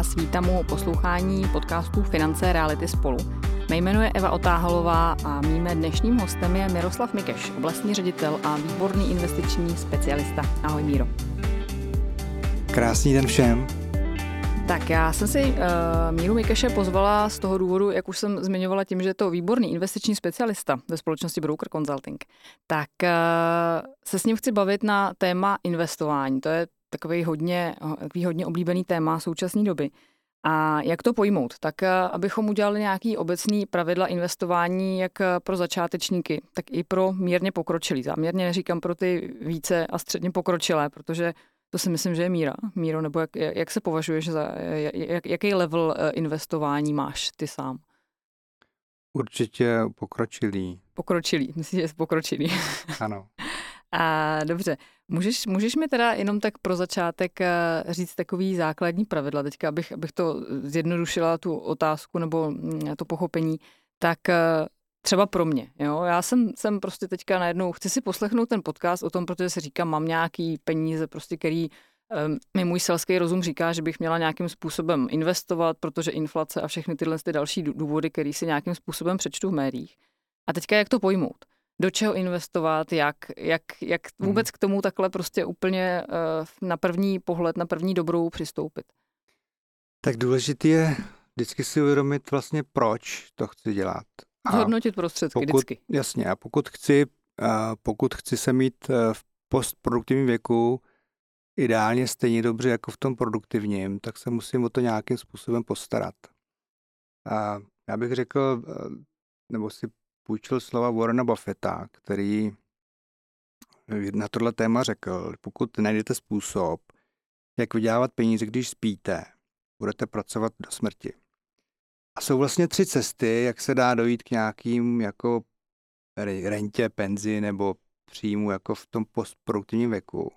vás vítám u poslouchání podcastu Finance reality spolu. Mé jméno je Eva Otáhalová a mým dnešním hostem je Miroslav Mikeš, oblastní ředitel a výborný investiční specialista. Ahoj Míro. Krásný den všem. Tak já jsem si uh, Míru Mikeše pozvala z toho důvodu, jak už jsem zmiňovala tím, že je to výborný investiční specialista ve společnosti Broker Consulting, tak uh, se s ním chci bavit na téma investování. To je takový hodně, takový hodně oblíbený téma současné doby. A jak to pojmout? Tak eh, abychom udělali nějaký obecný pravidla investování jak pro začátečníky, tak i pro mírně pokročilý. Záměrně neříkám pro ty více a středně pokročilé, protože to si myslím, že je míra. Míro, nebo jak, jak se považuješ za, jak, jaký level eh, investování máš ty sám? Určitě pokročilý. Pokročilý, myslím, že jsi pokročilý. Ano. A dobře, můžeš, můžeš mi teda jenom tak pro začátek eh, říct takový základní pravidla, teďka abych, abych to zjednodušila, tu otázku nebo mm, to pochopení, tak eh, třeba pro mě. Jo? Já jsem, jsem prostě teďka najednou, chci si poslechnout ten podcast o tom, protože si říkám, mám nějaký peníze, prostě, který um, mi můj selský rozum říká, že bych měla nějakým způsobem investovat, protože inflace a všechny tyhle ty další důvody, které si nějakým způsobem přečtu v médiích. A teďka jak to pojmout? Do čeho investovat, jak, jak, jak hmm. vůbec k tomu takhle prostě úplně uh, na první pohled, na první dobrou přistoupit? Tak důležité je vždycky si uvědomit vlastně, proč to chci dělat. Zhodnotit prostředky pokud, vždycky. Jasně, a pokud chci, pokud chci se mít e, v postproduktivním věku ideálně stejně dobře jako v tom produktivním, tak se musím o to nějakým způsobem postarat. A já bych řekl, nebo si půjčil slova Warrena Buffetta, který na tohle téma řekl, pokud najdete způsob, jak vydělávat peníze, když spíte, budete pracovat do smrti. A jsou vlastně tři cesty, jak se dá dojít k nějakým jako rentě, penzi nebo příjmu jako v tom postproduktivním věku.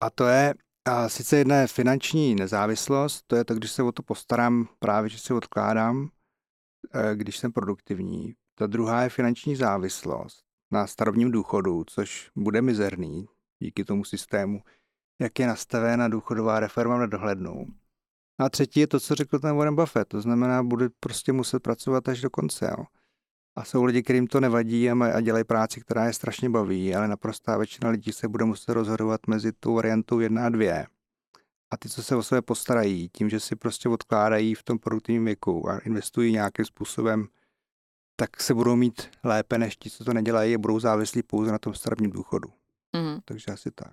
A to je, a sice jedna je finanční nezávislost, to je to, když se o to postarám právě, že si odkládám, e, když jsem produktivní. Ta druhá je finanční závislost na starobním důchodu, což bude mizerný díky tomu systému, jak je nastavená důchodová reforma na dohlednu. A třetí je to, co řekl ten Warren Buffett, to znamená, bude prostě muset pracovat až do konce. Jo. A jsou lidi, kterým to nevadí a dělají práci, která je strašně baví, ale naprostá většina lidí se bude muset rozhodovat mezi tou variantou jedna a dvě. A ty, co se o sebe postarají, tím, že si prostě odkládají v tom produktivním věku a investují nějakým způsobem, tak se budou mít lépe než ti, co to nedělají a budou závislí pouze na tom starobním důchodu. Mm. Takže asi tak.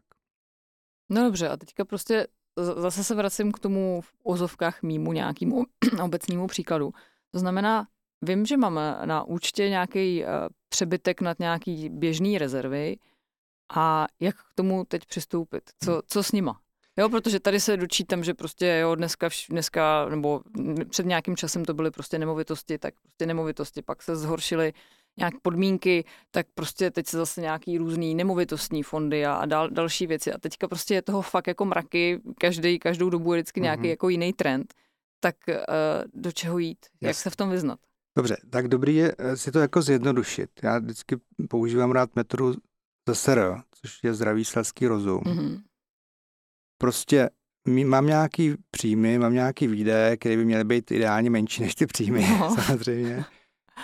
No dobře, a teďka prostě zase se vracím k tomu v ozovkách mýmu nějakému obecnému příkladu. To znamená, vím, že máme na účtě nějaký uh, přebytek nad nějaký běžný rezervy a jak k tomu teď přistoupit? Co, co s nima? Jo, protože tady se dočítám, že prostě jo, dneska, dneska, nebo před nějakým časem to byly prostě nemovitosti, tak prostě nemovitosti, pak se zhoršily nějak podmínky, tak prostě teď se zase nějaký různý nemovitostní fondy a, a dal, další věci. A teďka prostě je toho fakt jako mraky, každý, každou dobu je vždycky nějaký mm-hmm. jako jiný trend. Tak uh, do čeho jít? Yes. Jak se v tom vyznat? Dobře, tak dobrý je eh, si to jako zjednodušit. Já vždycky používám rád metodu ZSR, což je zdravý selský rozum. Mm-hmm. Prostě mám nějaký příjmy, mám nějaký výdaje, které by měly být ideálně menší než ty příjmy, no. samozřejmě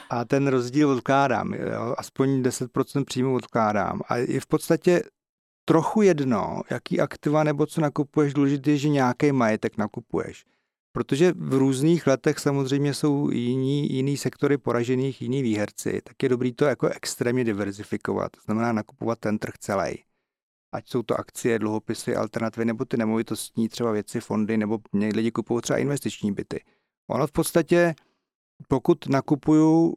a ten rozdíl odkládám. Jo? Aspoň 10% příjmu odkládám. A je v podstatě trochu jedno, jaký aktiva nebo co nakupuješ, důležité je, že nějaký majetek nakupuješ. Protože v různých letech samozřejmě jsou jiní, jiný sektory poražených, jiní výherci, tak je dobrý to jako extrémně diverzifikovat. To znamená nakupovat ten trh celý. Ať jsou to akcie, dluhopisy, alternativy nebo ty nemovitostní třeba věci, fondy, nebo lidi kupují třeba investiční byty. Ono v podstatě pokud nakupuju uh,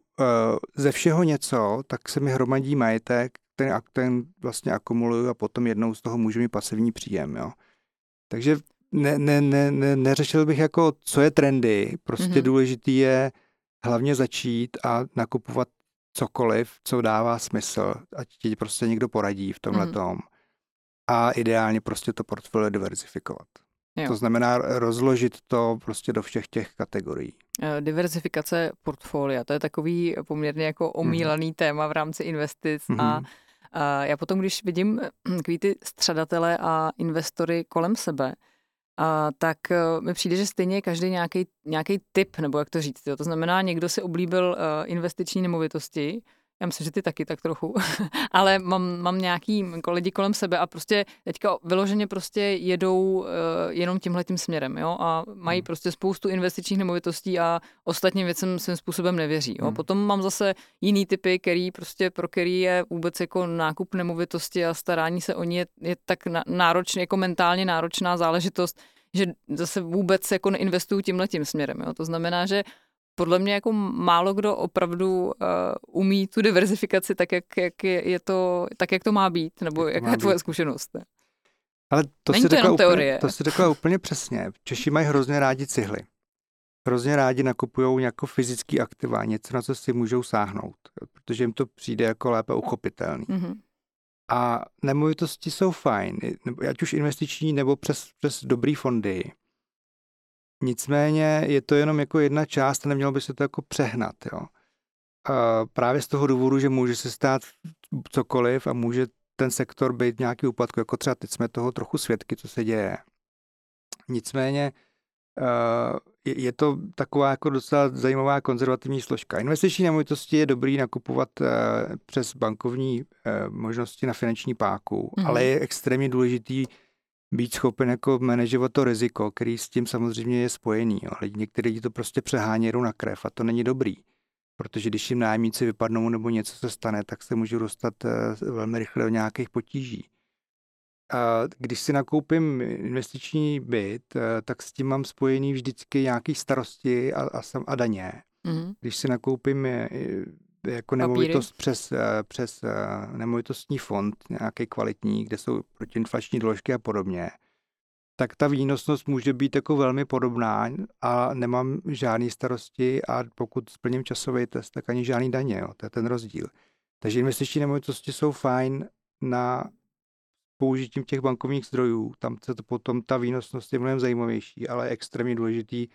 ze všeho něco, tak se mi hromadí majetek, ten, ten vlastně akumuluju a potom jednou z toho můžu mít pasivní příjem. Jo. Takže ne, ne, ne, ne, neřešil bych jako, co je trendy. Prostě mm-hmm. důležitý je hlavně začít a nakupovat cokoliv, co dává smysl, ať ti prostě někdo poradí v tomhle mm-hmm. A ideálně prostě to portfolio diverzifikovat. Jo. To znamená rozložit to prostě do všech těch kategorií. Eh, diversifikace portfolia, to je takový poměrně jako omílaný mm-hmm. téma v rámci investic mm-hmm. a a já potom, když vidím takový ty středatele a investory kolem sebe, a, tak uh, mi přijde, že stejně je každý nějaký typ, nebo jak to říct. Jo? To znamená, někdo si oblíbil investiční nemovitosti, já myslím, že ty taky tak trochu, ale mám, mám nějaký lidi kolem sebe a prostě teďka vyloženě prostě jedou uh, jenom tímhle tím směrem, jo, a mají hmm. prostě spoustu investičních nemovitostí a ostatním věcem svým způsobem nevěří, jo. Hmm. Potom mám zase jiný typy, který prostě pro který je vůbec jako nákup nemovitosti a starání se o ně je, je tak náročný, jako mentálně náročná záležitost, že zase vůbec jako neinvestují tímhle tím směrem, jo. To znamená, že podle mě jako málo kdo opravdu uh, umí tu diverzifikaci tak, jak, jak je, je to, tak, jak to má být, nebo jak jaká je tvoje být. zkušenost. Ne? Ale to Není si, to, řekla úplně, teorie. to si řekla úplně přesně. Češi mají hrozně rádi cihly. Hrozně rádi nakupují jako fyzický aktiva, něco, na co si můžou sáhnout, protože jim to přijde jako lépe uchopitelný. Mm-hmm. A nemovitosti jsou fajn, ať už investiční nebo přes, přes dobrý fondy Nicméně je to jenom jako jedna část a nemělo by se to jako přehnat. Jo. Právě z toho důvodu, že může se stát cokoliv a může ten sektor být nějaký úpadku, jako třeba teď jsme toho trochu svědky, co se děje. Nicméně je to taková jako docela zajímavá konzervativní složka. Investiční nemovitosti je dobrý nakupovat přes bankovní možnosti na finanční páku, mm-hmm. ale je extrémně důležitý být schopen jako manažovat to riziko, který s tím samozřejmě je spojený. Jo. Ale někteří lidi to prostě přehánějí na krev a to není dobrý. Protože když jim nájemníci vypadnou nebo něco se stane, tak se můžou dostat eh, velmi rychle do nějakých potíží. A když si nakoupím investiční byt, eh, tak s tím mám spojený vždycky nějaké starosti a, a, a daně. Mm. Když si nakoupím eh, jako nemovitost přes, eh, přes eh, nemovitostní fond, nějaký kvalitní, kde jsou protiinflační doložky a podobně, tak ta výnosnost může být jako velmi podobná a nemám žádné starosti a pokud splním časový test, tak ani žádný daně, jo, to je ten rozdíl. Takže investiční nemovitosti jsou fajn na použitím těch bankovních zdrojů, tam se to potom ta výnosnost je mnohem zajímavější, ale je extrémně důležitý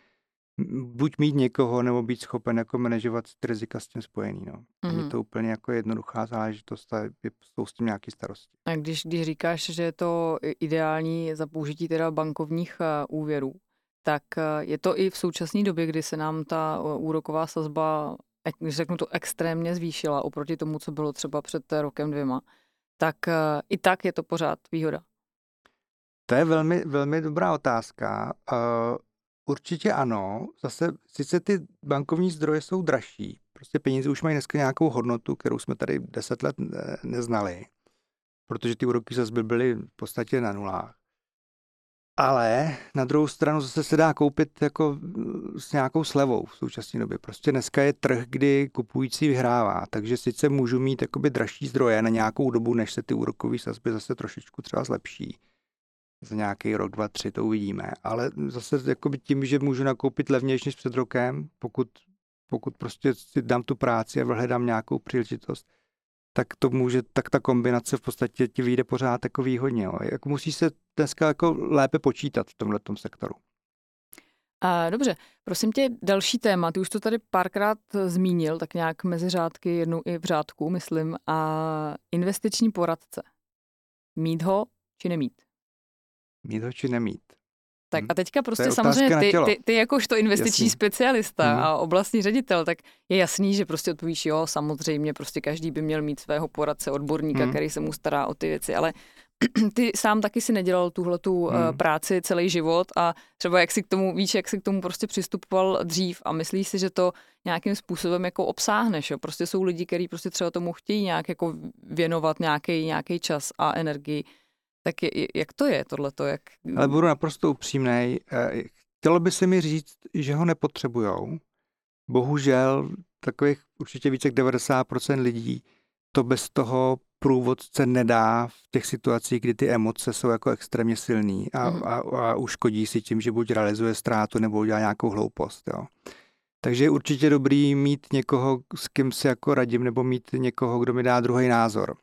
buď mít někoho, nebo být schopen jako manažovat ty rizika s tím spojený. No. Mm-hmm. Je to úplně jako jednoduchá záležitost a jsou s tím nějaké starosti. A když, když říkáš, že je to ideální za použití teda bankovních uh, úvěrů, tak uh, je to i v současné době, kdy se nám ta uh, úroková sazba, když řeknu to, extrémně zvýšila oproti tomu, co bylo třeba před rokem dvěma, tak i tak je to pořád výhoda. To je velmi, velmi dobrá otázka. Určitě ano. Zase, sice ty bankovní zdroje jsou dražší, prostě peníze už mají dneska nějakou hodnotu, kterou jsme tady deset let neznali, protože ty úroky zase byly v podstatě na nulách. Ale na druhou stranu zase se dá koupit jako s nějakou slevou v současné době. Prostě dneska je trh, kdy kupující vyhrává, takže sice můžu mít jakoby dražší zdroje na nějakou dobu, než se ty úrokové sazby zase trošičku třeba zlepší za nějaký rok, dva, tři to uvidíme. Ale zase jakoby tím, že můžu nakoupit levnější než před rokem, pokud, pokud prostě si dám tu práci a hledám nějakou příležitost, tak to může, tak ta kombinace v podstatě ti vyjde pořád jako výhodně. Jo. Jak musí se dneska jako lépe počítat v tomhle sektoru. A, dobře, prosím tě, další téma, ty už to tady párkrát zmínil, tak nějak mezi řádky, jednou i v řádku, myslím, a investiční poradce. Mít ho či nemít? Mít ho či nemít. Tak hm? a teďka prostě samozřejmě ty, ty, ty jakožto investiční jasný. specialista hmm. a oblastní ředitel, tak je jasný, že prostě odpovíš, jo, samozřejmě prostě každý by měl mít svého poradce, odborníka, hmm. který se mu stará o ty věci, ale ty sám taky si nedělal tuhle tu hmm. práci celý život a třeba jak si k tomu, víš, jak si k tomu prostě přistupoval dřív a myslíš si, že to nějakým způsobem jako obsáhneš, jo? Prostě jsou lidi, kteří prostě třeba tomu chtějí nějak jako věnovat nějaký, nějaký čas a energii tak je, jak to je tohleto? Jak... Ale budu naprosto upřímný. Eh, chtělo by se mi říct, že ho nepotřebujou. Bohužel takových určitě více jak 90% lidí to bez toho průvodce nedá v těch situacích, kdy ty emoce jsou jako extrémně silný a, mm. a, a uškodí si tím, že buď realizuje ztrátu nebo udělá nějakou hloupost. Jo. Takže je určitě dobrý mít někoho, s kým se jako radím, nebo mít někoho, kdo mi dá druhý názor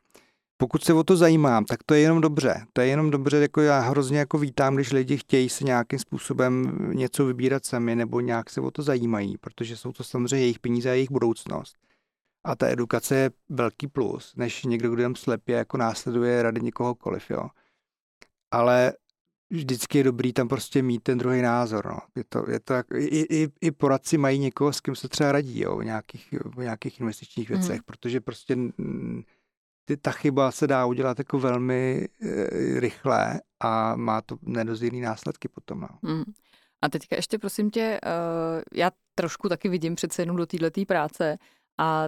pokud se o to zajímám, tak to je jenom dobře. To je jenom dobře, jako já hrozně jako vítám, když lidi chtějí se nějakým způsobem něco vybírat sami nebo nějak se o to zajímají, protože jsou to samozřejmě jejich peníze a jejich budoucnost. A ta edukace je velký plus, než někdo, kdo jen slepě jako následuje rady někohokoliv, jo. Ale vždycky je dobrý tam prostě mít ten druhý názor. No. Je to, je to jak, i, i, i poradci mají někoho, s kým se třeba radí jo, o, nějakých, o nějakých investičních věcech, mm. protože prostě ty, ta chyba se dá udělat jako velmi e, rychle a má to nedozírný následky potom. No. Mm. A teďka ještě prosím tě, uh, já trošku taky vidím přece jenom do této práce a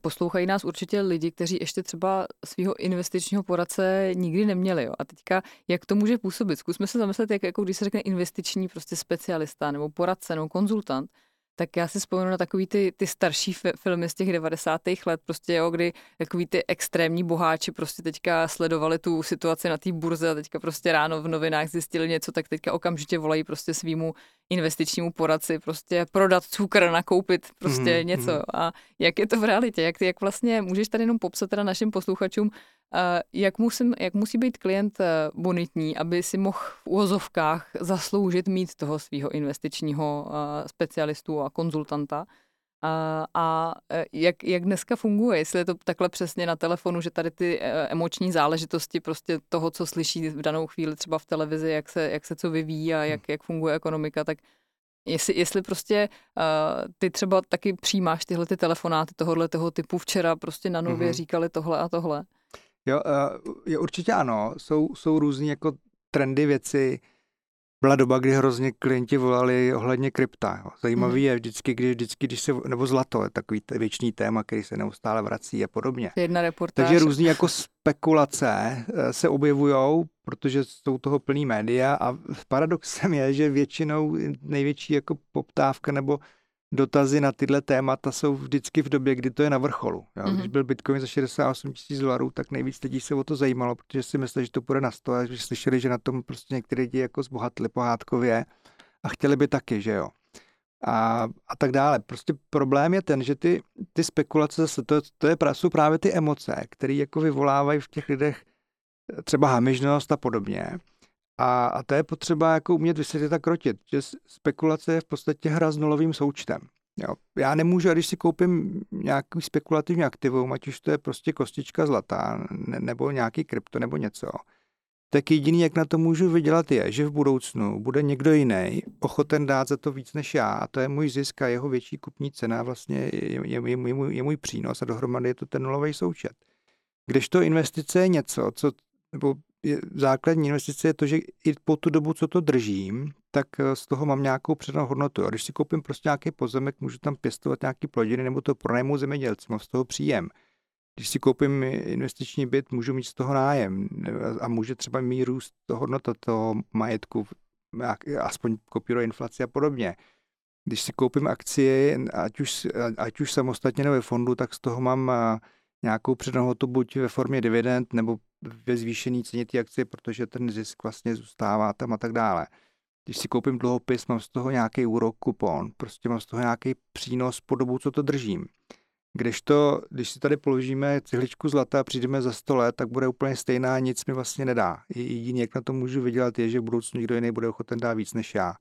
poslouchají nás určitě lidi, kteří ještě třeba svého investičního poradce nikdy neměli. Jo. A teďka, jak to může působit? Zkusme se zamyslet, jak jako když se řekne investiční prostě specialista nebo poradce nebo konzultant, tak já si vzpomenu na takový ty, ty starší filmy z těch 90. let, prostě jo, kdy takový ty extrémní boháči prostě teďka sledovali tu situaci na té burze a teďka prostě ráno v novinách zjistili něco, tak teďka okamžitě volají prostě svýmu investičnímu poradci prostě prodat cukr, nakoupit prostě mm-hmm. něco. A jak je to v realitě? Jak, jak vlastně můžeš tady jenom popsat teda našim posluchačům, jak, musím, jak musí být klient eh, bonitní, aby si mohl v úvozovkách zasloužit mít toho svého investičního eh, specialistu a konzultanta? A, a eh, jak, jak dneska funguje, jestli je to takhle přesně na telefonu, že tady ty emoční záležitosti prostě toho, co slyší v danou chvíli třeba v televizi, jak se, jak se co vyvíjí a jak, jak funguje ekonomika, tak jestli, jestli prostě uh, ty třeba taky přijímáš tyhle ty telefonáty tohohle toho typu včera prostě na nově mm-hmm. říkali tohle a tohle. Jo, je určitě ano, jsou, jsou různé jako trendy věci. Byla doba, kdy hrozně klienti volali ohledně krypta. Jo. Zajímavý mm. je vždycky, když, vždycky, když se, nebo zlato je takový věčný téma, který se neustále vrací a podobně. Jedna reportáž. Takže různé jako spekulace eh, se objevují, protože jsou toho plný média a paradoxem je, že většinou největší jako poptávka nebo dotazy na tyhle témata jsou vždycky v době, kdy to je na vrcholu. Jo? Mm-hmm. Když byl Bitcoin za 68 tisíc dolarů, tak nejvíc lidí se o to zajímalo, protože si mysleli, že to půjde na sto a že slyšeli, že na tom prostě některé lidi jako zbohatli pohádkově a chtěli by taky, že jo. A, a tak dále. Prostě problém je ten, že ty, ty spekulace zase, to, to je, jsou právě ty emoce, které jako vyvolávají v těch lidech třeba hamižnost a podobně. A, a to je potřeba jako umět vysvětlit a krotit, že spekulace je v podstatě hra s nulovým součtem. Jo. Já nemůžu, když si koupím nějaký spekulativní aktivum, ať už to je prostě kostička zlata, ne, nebo nějaký krypto, nebo něco, tak jediný, jak na to můžu vydělat, je, že v budoucnu bude někdo jiný ochoten dát za to víc než já. A to je můj zisk a jeho větší kupní cena vlastně je, je, je, je, můj, je můj přínos a dohromady je to ten nulový součet. Když to investice je něco, co, nebo je, základní investice je to, že i po tu dobu, co to držím, tak eh, z toho mám nějakou přednou hodnotu. A když si koupím prostě nějaký pozemek, můžu tam pěstovat nějaký plodiny nebo to pronajmu zemědělci, mám z toho příjem. Když si koupím investiční byt, můžu mít z toho nájem a může třeba mít růst hodnota toho majetku, aspoň kopíruje inflaci a podobně. Když si koupím akcie, ať už, ať už samostatně nebo ve fondu, tak z toho mám eh, nějakou přednohotu buď ve formě dividend nebo ve zvýšení ceně té akcie, protože ten zisk vlastně zůstává tam a tak dále. Když si koupím dluhopis, mám z toho nějaký úrok, kupon, prostě mám z toho nějaký přínos po dobu, co to držím. Když to, když si tady položíme cihličku zlata a přijdeme za 100 let, tak bude úplně stejná, nic mi vlastně nedá. Jediný, jak na to můžu vydělat, je, že v budoucnu někdo jiný bude ochoten dát víc než já.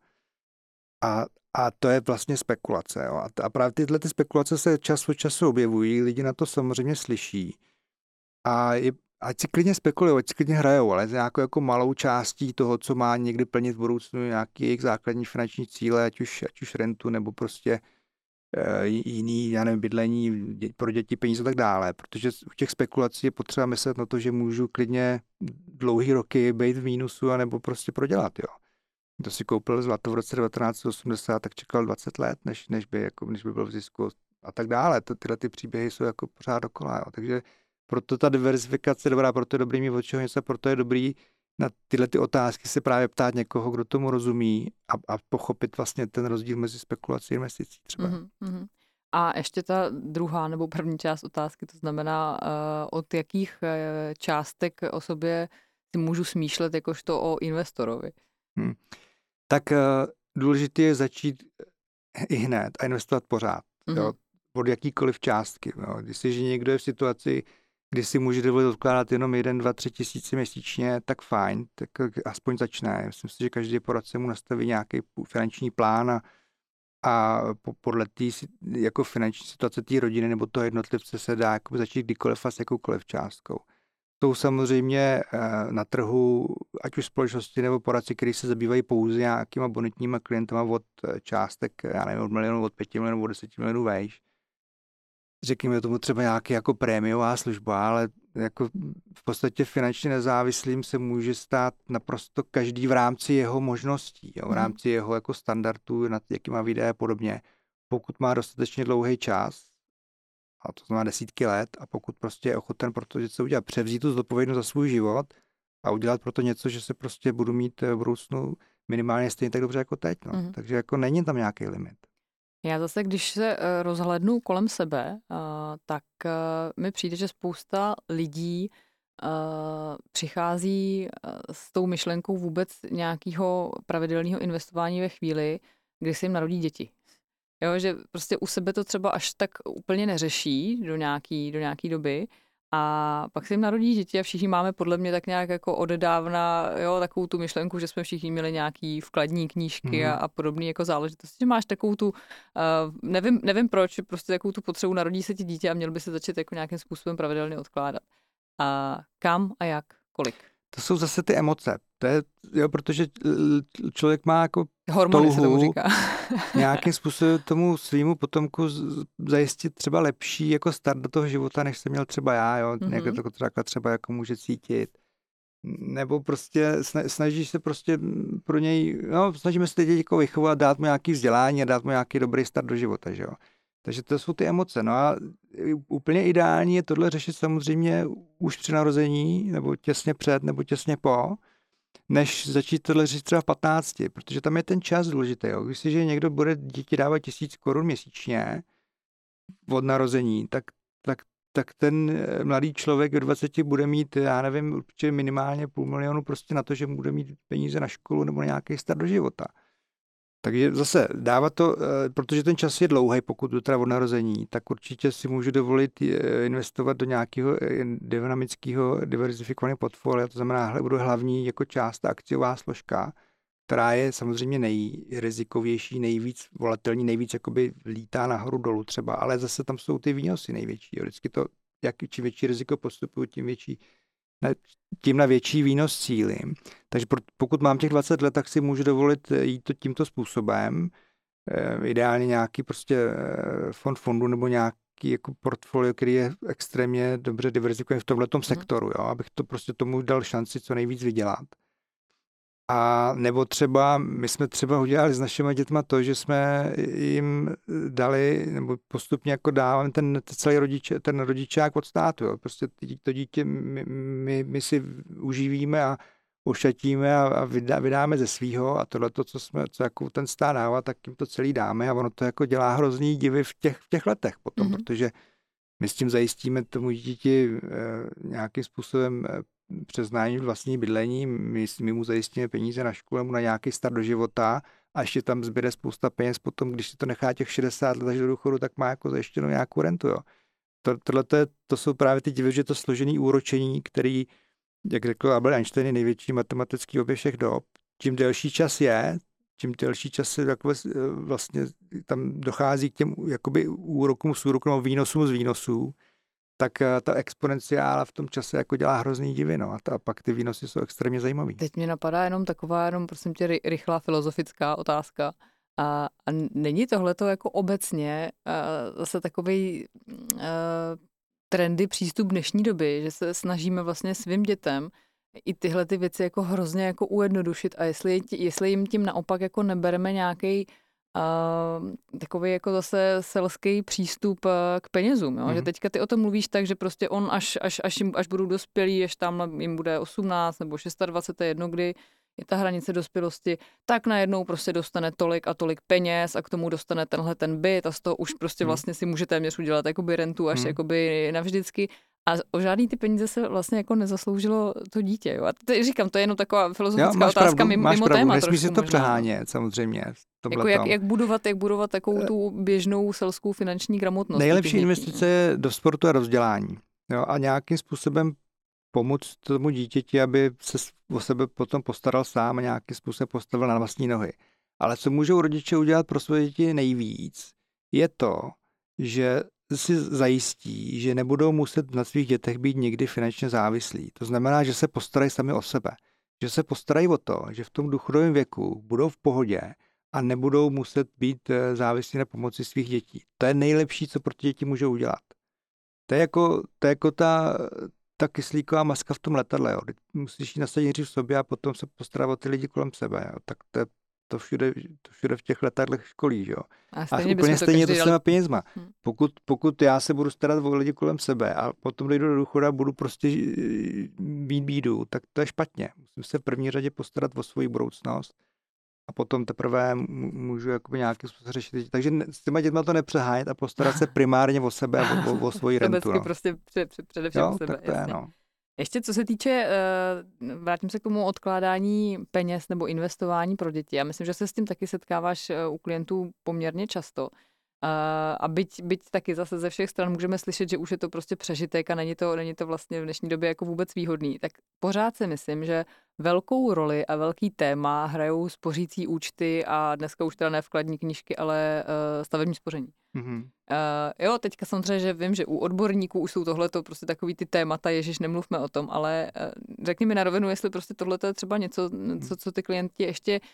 A, a to je vlastně spekulace. Jo. A, a právě tyhle ty spekulace se čas od času objevují, lidi na to samozřejmě slyší. A je, ať si klidně spekulují, ať si klidně hrajou, ale nějakou jako malou částí toho, co má někdy plnit v budoucnu nějaký jejich základní finanční cíle, ať už, ať už rentu nebo prostě e, jiný, já nevím, bydlení dě, pro děti, peníze a tak dále. Protože u těch spekulací je potřeba myslet na to, že můžu klidně dlouhý roky být v mínusu anebo prostě prodělat, jo. Kdo si koupil zlato v roce 1980, tak čekal 20 let, než, než, by, jako, než by byl v zisku a tak dále. To, tyhle ty příběhy jsou jako pořád dokola. Jo. Takže proto ta diversifikace je dobrá, proto je dobrý mít od čeho něco, proto je dobrý na tyhle ty otázky se právě ptát někoho, kdo tomu rozumí a, a pochopit vlastně ten rozdíl mezi spekulací a investicí třeba. Mm-hmm. A ještě ta druhá nebo první část otázky, to znamená, uh, od jakých uh, částek o sobě si můžu smýšlet jakožto o investorovi? Hmm. Tak uh, důležité je začít i hned a investovat pořád. Mm-hmm. Jo? Od jakýkoliv částky. Jo? Když si, že někdo je v situaci, kdy si může dovolit odkládat jenom 1, 2, 3 tisíce měsíčně, tak fajn, tak aspoň začne. Myslím si, že každý poradce mu nastaví nějaký finanční plán a, a podle té jako finanční situace té rodiny nebo toho jednotlivce se dá jako začít kdykoliv a s jakoukoliv částkou. Jsou samozřejmě eh, na trhu, ať už společnosti nebo poradci, kteří se zabývají pouze nějakýma bonitníma klientama od eh, částek, já nevím, od milionů, od pěti milionů, od deseti milionů vejš. Řekněme tomu třeba nějaký jako prémiová služba, ale jako v podstatě finančně nezávislým se může stát naprosto každý v rámci jeho možností, jo, v mhm. rámci jeho jako standardů, nad jakýma výdaje a podobně. Pokud má dostatečně dlouhý čas, a to znamená desítky let, a pokud prostě je ochoten pro to něco udělat, převzít tu zodpovědnost za svůj život a udělat pro to něco, že se prostě budu mít v budoucnu minimálně stejně tak dobře jako teď. No. Mm-hmm. Takže jako není tam nějaký limit. Já zase, když se eh, rozhlednu kolem sebe, eh, tak eh, mi přijde, že spousta lidí přichází s tou myšlenkou vůbec nějakého pravidelného investování ve chvíli, kdy se jim narodí děti. Jo, že prostě u sebe to třeba až tak úplně neřeší do nějaký, do nějaký doby a pak se jim narodí děti a všichni máme podle mě tak nějak jako odedávna jo, takovou tu myšlenku, že jsme všichni měli nějaký vkladní knížky mm. a, a podobné jako záležitosti. Že máš takovou tu, uh, nevím, nevím proč, prostě takovou tu potřebu narodí se ti dítě a měl by se začít jako nějakým způsobem pravidelně odkládat. A kam a jak, kolik? To jsou zase ty emoce. To je, jo, protože člověk má jako Hormony touhu se tomu říká. nějakým způsobem tomu svýmu potomku zajistit třeba lepší jako start do toho života, než jsem měl třeba já, jo. Mm-hmm. Někdo to takhle třeba jako může cítit. Nebo prostě snaží se prostě pro něj, no, snažíme se teď jako vychovat, dát mu nějaký vzdělání a dát mu nějaký dobrý start do života, že jo. Takže to jsou ty emoce. No a úplně ideální je tohle řešit samozřejmě už při narození, nebo těsně před, nebo těsně po, než začít tohle řešit třeba v 15, protože tam je ten čas důležitý. Jo. Když si, že někdo bude děti dávat tisíc korun měsíčně od narození, tak, tak, tak ten eh, mladý člověk v 20 bude mít, já nevím, určitě minimálně půl milionu prostě na to, že bude mít peníze na školu nebo na nějaký start do života. Takže zase dávat to, eh, protože ten čas je dlouhý, pokud to teda od narození, tak určitě si můžu dovolit eh, investovat do nějakého eh, dynamického diverzifikovaného portfolia, to znamená, budu hlavní jako část akciová složka, která je samozřejmě nejrizikovější, nejvíc volatilní, nejvíc jakoby lítá nahoru dolů třeba, ale zase tam jsou ty výnosy největší. Vždycky to, jak čím větší riziko postupuju, tím větší tím na větší výnos cílím. Takže pokud mám těch 20 let, tak si můžu dovolit jít to tímto způsobem. Eh, ideálně nějaký prostě eh, fond fondu nebo nějaký jako portfolio, který je extrémně dobře diverzifikovaný v tomhle mm. sektoru, jo? abych to prostě tomu dal šanci co nejvíc vydělat. A nebo třeba, my jsme třeba udělali s našimi dětma to, že jsme jim dali, nebo postupně jako dáváme ten celý rodiče, ten rodičák od státu. Jo. Prostě to dítě my, my, my si uživíme a ošatíme a, a vydá, vydáme ze svýho a tohle to, co jsme, co jako ten stát dává, tak jim to celý dáme a ono to jako dělá hrozný divy v těch, v těch letech potom, mm-hmm. protože my s tím zajistíme tomu dítěti e, nějakým způsobem eh, přes nájmy vlastní bydlení, my, my mu zajistíme peníze na školu nebo na nějaký start do života a ještě tam zbyde spousta peněz potom, když si to nechá těch 60 let až do důchodu, tak má jako zajištěnou nějakou rentu. Jo. To, tohle to, je, to jsou právě ty divy, že to složený úročení, který, jak řekl Albert Einstein, je největší matematický obě všech dob. Čím delší čas je, čím delší čas se takové, vlastně tam dochází k těm jakoby úrokům z úrokům, výnosům z výnosů, tak eh, ta exponenciála v tom čase jako dělá hrozný divy, no, a, ta, a pak ty výnosy jsou extrémně zajímavý. Teď mě napadá jenom taková, jenom prosím tě, rychlá filozofická otázka. A, a není tohle to jako obecně eh, zase takový uh, trendy přístup dnešní doby, že se snažíme vlastně svým dětem i tyhle ty věci jako hrozně jako ujednodušit a jestli, jestli jim tím naopak jako nebereme nějaký takový jako zase selský přístup uh, k penězům, jo? Mm. že mhm. teďka ty o tom mluvíš tak, že prostě on až, až, až, jim, až budou dospělí, až tam jim bude 18 nebo 26, jedno kdy je ta hranice dospělosti, tak najednou prostě dostane tolik a tolik peněz a k tomu dostane tenhle ten byt a z toho už prostě mhm. vlastně si může téměř udělat jakoby rentu až mm. jakoby navždycky a o žádný ty peníze se vlastně jako nezasloužilo to dítě. Jo? A teď říkám, to je jenom taková filozofická jo, otázka pravdu, mimo, mimo téma. Nesmí si to přehánět, samozřejmě. Jako jak, jak, budovat, jak budovat takovou tu běžnou selskou finanční gramotnost. Nejlepší investice je do sportu a rozdělání. Jo? A nějakým způsobem pomoct tomu dítěti, aby se o sebe potom postaral sám a nějakým způsobem postavil na vlastní nohy. Ale co můžou rodiče udělat pro své děti nejvíc, je to, že si zajistí, že nebudou muset na svých dětech být nikdy finančně závislí. To znamená, že se postarají sami o sebe. Že se postarají o to, že v tom důchodovém věku budou v pohodě a nebudou muset být eh, závislí na pomoci svých dětí. To je nejlepší, co pro děti můžou udělat. To je jako, to je jako ta, ta kyslíková maska v tom letadle. Jo. Musíš ji nasadit v sobě a potom se postarat o ty lidi kolem sebe. Jo. Tak to to všude, to všude v těch letadlech školí, jo. A, a úplně stejně to s těma penězma. Hmm. Pokud, pokud já se budu starat o lidi kolem sebe a potom dojdu do důchoda budu prostě být bídu, tak to je špatně. Musím se v první řadě postarat o svoji budoucnost a potom teprve můžu jakoby nějakým způsobem řešit. Takže s těma dětma to nepřehájet a postarat se primárně o sebe a o, o, o svoji rentu. No. prostě především jo, o sebe. Tak to je, no. Ještě co se týče, eh, vrátím se k tomu odkládání peněz nebo investování pro děti. Já myslím, že se s tím taky setkáváš eh, u klientů poměrně často. A byť, byť taky zase ze všech stran můžeme slyšet, že už je to prostě přežitek a není to, není to vlastně v dnešní době jako vůbec výhodný, tak pořád si myslím, že velkou roli a velký téma hrajou spořící účty a dneska už teda ne vkladní knížky, ale uh, stavební spoření. Mm-hmm. Uh, jo, teďka samozřejmě, že vím, že u odborníků už jsou tohle prostě takový ty témata, ježiš, nemluvme o tom, ale uh, řekni mi na rovinu, jestli prostě tohle je třeba něco, co, co ty klienti ještě uh,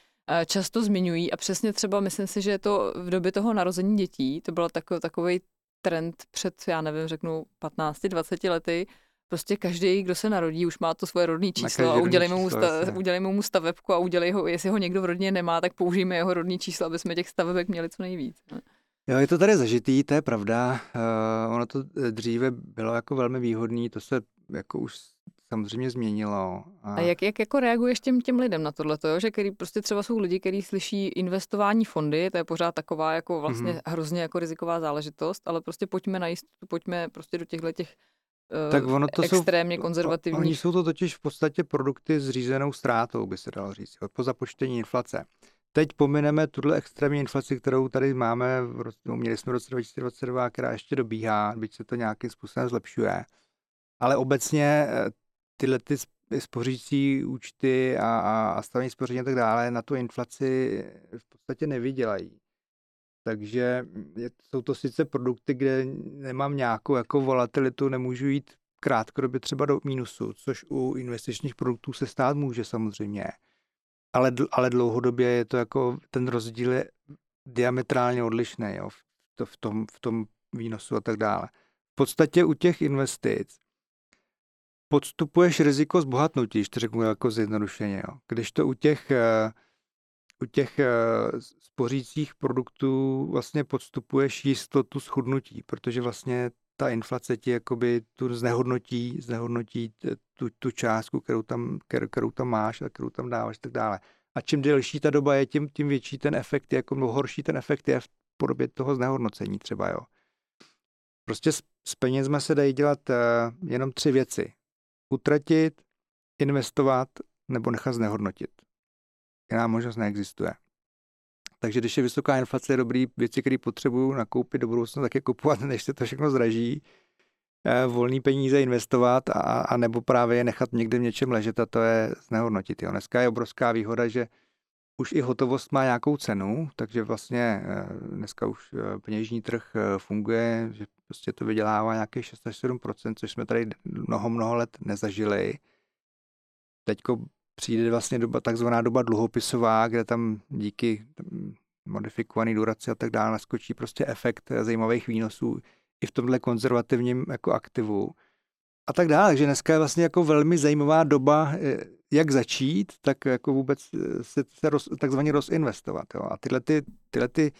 často zmiňují a přesně třeba myslím si, že je to v době toho narození dětí, to byl takový, takový trend před, já nevím, řeknu 15-20 lety, prostě každý, kdo se narodí, už má to svoje rodné číslo a udělejme mu, sta, udělejme mu stavebku a udělej ho, jestli ho někdo v rodině nemá, tak použijeme jeho rodné číslo, aby jsme těch stavebek měli co nejvíc. Ne? Jo, je to tady zažitý, to je pravda. Uh, ono to eh, dříve bylo jako velmi výhodné, to se jako už samozřejmě změnilo. A, a jak, jak jako reaguješ těm, těm lidem na tohle, že který prostě třeba jsou lidi, kteří slyší investování fondy, to je pořád taková jako vlastně mm-hmm. hrozně jako riziková záležitost, ale prostě pojďme na jistotu, pojďme prostě do těchto těch uh, tak ono to extrémně jsou, konzervativní. Oni jsou to totiž v podstatě produkty s řízenou ztrátou, by se dalo říct, po započtení inflace. Teď pomineme tuhle extrémní inflaci, kterou tady máme, v no, měli jsme v roce 2022, která ještě dobíhá, byť se to nějakým způsobem zlepšuje. Ale obecně eh, tyhle ty spořící účty a, a, a stavení spoření a tak dále na tu inflaci v podstatě nevydělají. Takže jsou to sice produkty, kde nemám nějakou jako volatilitu, nemůžu jít krátkodobě třeba do mínusu, což u investičních produktů se stát může samozřejmě ale, ale dlouhodobě je to jako, ten rozdíl je diametrálně odlišný jo, v, to, v, tom, v tom výnosu a tak dále. V podstatě u těch investic podstupuješ riziko zbohatnutí, když to řeknu jako zjednodušeně. Jo. Když to u těch, uh, u těch uh, spořících produktů vlastně podstupuješ jistotu schudnutí, protože vlastně ta inflace ti jakoby tu znehodnotí, znehodnotí tu, tu částku, kterou tam, kterou, tam máš a kterou tam dáváš tak dále. A čím delší ta doba je, tím, tím větší ten efekt, jako mnoho horší ten efekt je v podobě toho znehodnocení třeba, jo. Prostě s, s penězma se dají dělat uh, jenom tři věci. Utratit, investovat nebo nechat znehodnotit. Jiná možnost neexistuje. Takže když je vysoká inflace, je dobrý věci, které potřebuju nakoupit do budoucna, tak je kupovat, než se to všechno zdraží. Eh, volný peníze investovat a, a nebo právě je nechat někde v něčem ležet a to je znehodnotit. Jo. Dneska je obrovská výhoda, že už i hotovost má nějakou cenu, takže vlastně eh, dneska už eh, peněžní trh funguje, že prostě to vydělává nějakých 6 až 7% což jsme tady mnoho, mnoho let nezažili. Teďko přijde vlastně doba, takzvaná doba dluhopisová, kde tam díky modifikovaný duraci a tak dále naskočí prostě efekt zajímavých výnosů i v tomhle konzervativním jako aktivu a tak dále. Takže dneska je vlastně jako velmi zajímavá doba, eh, jak začít, tak jako vůbec eh, se, se roz, takzvaně rozinvestovat. Jo. A tyhle, ty, tyhle ty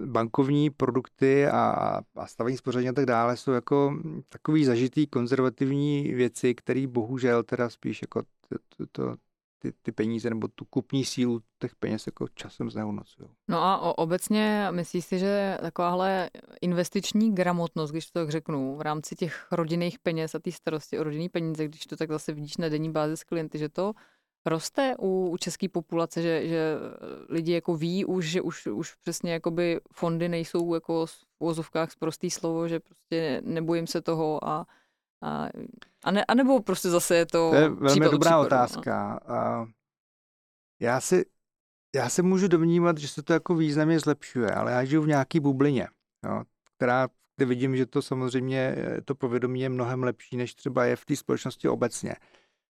bankovní produkty a, a stavení spoření a tak dále jsou jako takový zažitý konzervativní věci, které bohužel teda spíš jako to, to, ty, ty peníze nebo tu kupní sílu těch peněz jako časem znehodnocují. No a obecně myslíš si, že takováhle investiční gramotnost, když to tak řeknu, v rámci těch rodinných peněz a té starosti o rodinný peníze, když to tak zase vidíš na denní bázi s klienty, že to roste u, u české populace, že, že lidi jako ví už, že už, už přesně jakoby fondy nejsou jako v úvozovkách prostý slovo, že prostě nebojím se toho a a, a, ne, a nebo prostě zase je to... To je velmi dobrá případu, no. otázka. No. A já si, já se můžu domnívat, že se to jako významně zlepšuje, ale já žiju v nějaký bublině, jo, která, kde vidím, že to samozřejmě, to povědomí je mnohem lepší, než třeba je v té společnosti obecně.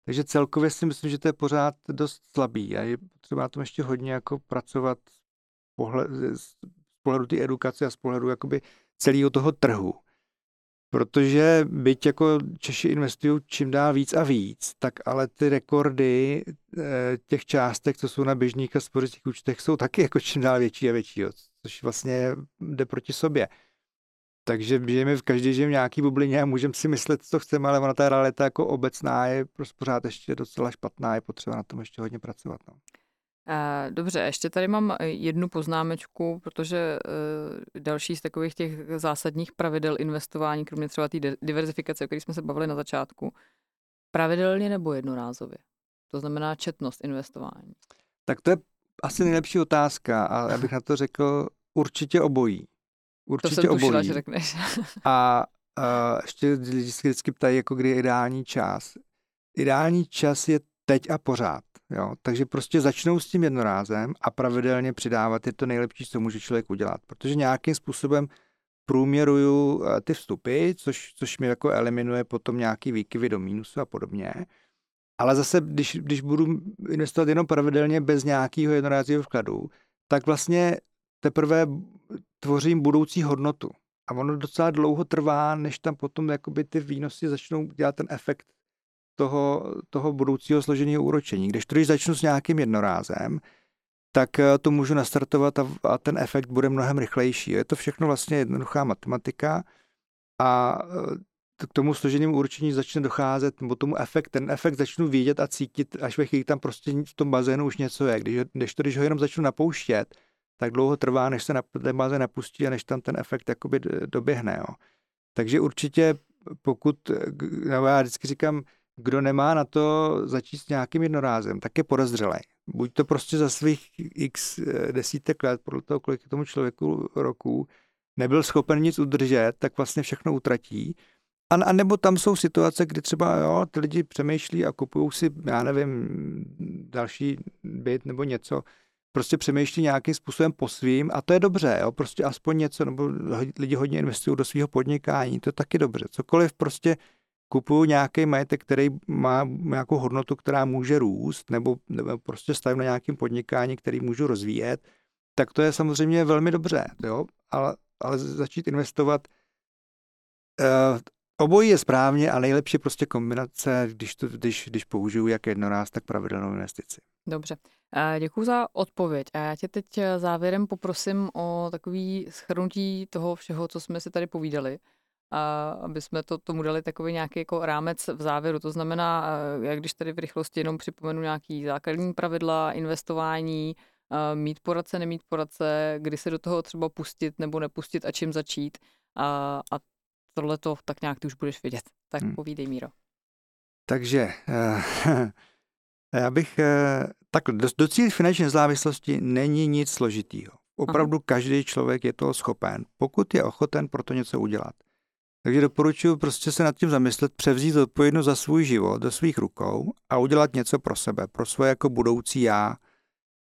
Takže celkově si myslím, že to je pořád dost slabý a je potřeba na tom ještě hodně jako pracovat z pohledu té edukace a z pohledu jakoby celého toho trhu. Protože byť jako Češi investují čím dál víc a víc, tak ale ty rekordy eh, těch částek, co jsou na běžných a spořicích účtech, jsou taky jako čím dál větší a větší, což vlastně jde proti sobě. Takže žijeme v každý žijeme v nějaký bublině a můžeme si myslet, co chceme, ale ona ta realita jako obecná je prostě pořád ještě docela špatná, je potřeba na tom ještě hodně pracovat. No. Dobře, ještě tady mám jednu poznámečku, protože e, další z takových těch zásadních pravidel investování, kromě třeba té diverzifikace, o které jsme se bavili na začátku, pravidelně nebo jednorázově? To znamená četnost investování. Tak to je asi nejlepší otázka a já bych na to řekl určitě obojí. Určitě to jsem tušila, obojí. že řekneš. a, a ještě lidi se vždycky ptají, jako kdy je ideální čas. Ideální čas je teď a pořád. Jo? Takže prostě začnou s tím jednorázem a pravidelně přidávat je to nejlepší, co může člověk udělat. Protože nějakým způsobem průměruju eh, ty vstupy, což, což mi jako eliminuje potom nějaký výkyvy do mínusu a podobně. Ale zase, když, když budu investovat jenom pravidelně bez nějakého jednorázového vkladu, tak vlastně teprve tvořím budoucí hodnotu. A ono docela dlouho trvá, než tam potom jakoby ty výnosy začnou dělat ten efekt toho, toho budoucího složeného úročení. Když to, když začnu s nějakým jednorázem, tak eh, to můžu nastartovat a, a ten efekt bude mnohem rychlejší. Je to všechno vlastně jednoduchá matematika a eh, k tomu složenému úročení začne docházet, nebo tomu efekt, ten efekt začnu vidět a cítit, až ve chvíli tam prostě v tom bazénu už něco je. Když, když to, když ho jenom začnu napouštět, tak dlouho trvá, než se na, ten bazén napustí a než tam ten efekt jakoby doběhne. Jo. Takže určitě pokud, já vždycky říkám, kdo nemá na to začít s nějakým jednorázem, tak je podezřelý. Buď to prostě za svých x eh, desítek let, podle toho, kolik tomu člověku roku, nebyl schopen nic udržet, tak vlastně všechno utratí. A, a nebo tam jsou situace, kdy třeba jo, ty lidi přemýšlí a kupují si, já nevím, další byt nebo něco, prostě přemýšlí nějakým způsobem po svým a to je dobře, jo, prostě aspoň něco, nebo lidi hodně investují do svého podnikání, to je taky dobře. Cokoliv prostě kupuju nějaký majetek, který má nějakou hodnotu, která může růst, nebo, nebo prostě stavím na nějakém podnikání, který můžu rozvíjet, tak to je samozřejmě velmi dobře, jo? Ale, ale začít investovat uh, Obojí je správně a nejlepší prostě kombinace, když, to, když, když použiju jak jednoráz, tak pravidelnou investici. Dobře. Děkuji za odpověď. A já tě teď závěrem poprosím o takový schrnutí toho všeho, co jsme si tady povídali a aby jsme to tomu dali takový nějaký jako rámec v závěru. To znamená, jak když tady v rychlosti jenom připomenu nějaký základní pravidla investování, mít poradce, nemít poradce, kdy se do toho třeba pustit nebo nepustit a čím začít. A, a tohle to tak nějak ty už budeš vědět. Tak hmm. povídej, Míro. Takže uh, já bych, takhle, docílit finanční nezávislosti není nic složitýho. Opravdu Aha. každý člověk je toho schopen, pokud je ochoten pro to něco udělat. Takže doporučuji prostě se nad tím zamyslet, převzít odpovědnost za svůj život do svých rukou a udělat něco pro sebe, pro svoje jako budoucí já,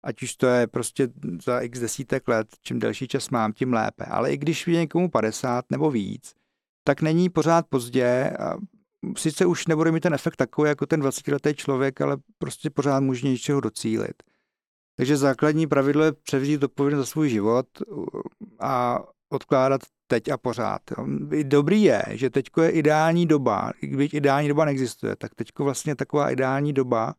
ať už to je prostě za x desítek let, čím delší čas mám, tím lépe. Ale i když je někomu 50 nebo víc, tak není pořád pozdě. A sice už nebude mít ten efekt takový jako ten 20-letý člověk, ale prostě pořád může něčeho docílit. Takže základní pravidlo je převzít odpovědnost za svůj život a odkládat teď a pořád. Dobrý je, že teď je ideální doba, i když ideální doba neexistuje, tak teď vlastně taková ideální doba,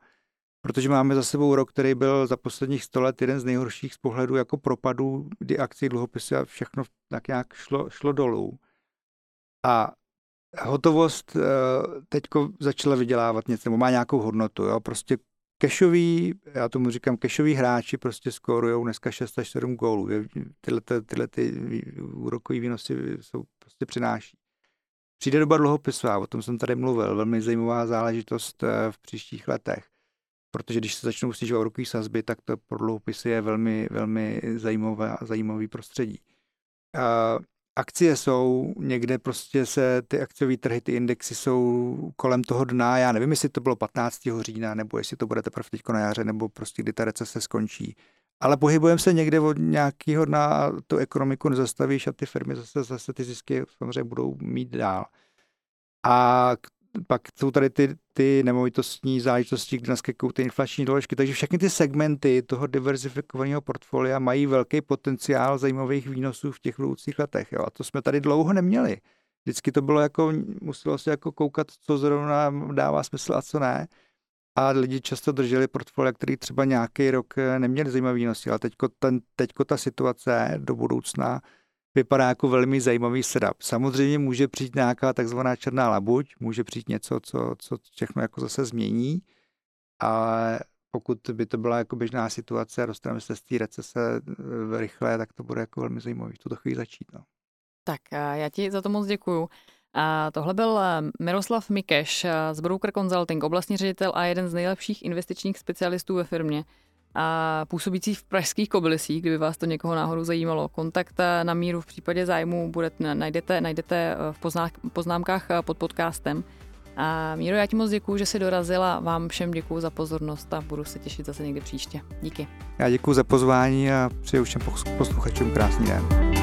protože máme za sebou rok, který byl za posledních 100 let jeden z nejhorších z pohledu jako propadů, kdy akcie, dluhopisy a všechno tak nějak šlo, šlo dolů. A hotovost eh, teď začala vydělávat něco, nebo má nějakou hodnotu. Jo? Prostě Kešoví, já tomu říkám, kešoví hráči prostě skórujou dneska 6 až 7 gólů. Tyhle, tyhle ty úrokové výnosy jsou prostě přináší. Přijde doba dluhopisu, a o tom jsem tady mluvil, velmi zajímavá záležitost eh, v příštích letech. Protože když se začnou snižovat úrokové sazby, tak to pro dluhopisy je velmi, velmi zajímavé, zajímavý prostředí. Akcie jsou, někde prostě se ty akciové trhy, ty indexy jsou kolem toho dna, já nevím, jestli to bylo 15. října, nebo jestli to bude teprve teď na jaře, nebo prostě kdy ta recese skončí. ale pohybujeme se někde od nějakého na tu ekonomiku nezastavíš a ty firmy zase, zase ty zisky samozřejmě budou mít dál. A pak jsou tady ty, ty nemovitostní záležitosti, kde naskakují ty inflační doložky, takže všechny ty segmenty toho diverzifikovaného portfolia mají velký potenciál zajímavých výnosů v těch budoucích letech. Jo? A to jsme tady dlouho neměli. Vždycky to bylo jako, muselo se jako koukat, co zrovna dává smysl a co ne. A lidi často drželi portfolia, který třeba nějaký rok neměli zajímavý výnosy, ale teďko, ten, teďko ta situace do budoucna vypadá jako velmi zajímavý setup. Samozřejmě může přijít nějaká takzvaná černá labuť, může přijít něco, co, co všechno jako zase změní, ale pokud by to byla jako běžná situace a dostaneme se z té recese eh, rychle, tak to bude jako velmi zajímavý v tuto chvíli začít. No. Tak já ti za to moc děkuju. A tohle byl eh, Miroslav Mikeš eh, z Broker Consulting, oblastní ředitel a jeden z nejlepších investičních specialistů ve firmě a působící v pražských kobylisích, kdyby vás to někoho náhodou zajímalo. Kontakt na míru v případě zájmu budete, najdete, najdete eh, v poznámkách eh, pod podcastem. A Míro, já ti moc děkuji, že jsi dorazila. Vám všem děkuji za pozornost a budu se těšit zase někdy příště. Díky. Já děkuji za pozvání a přeju všem posluchačům krásný den.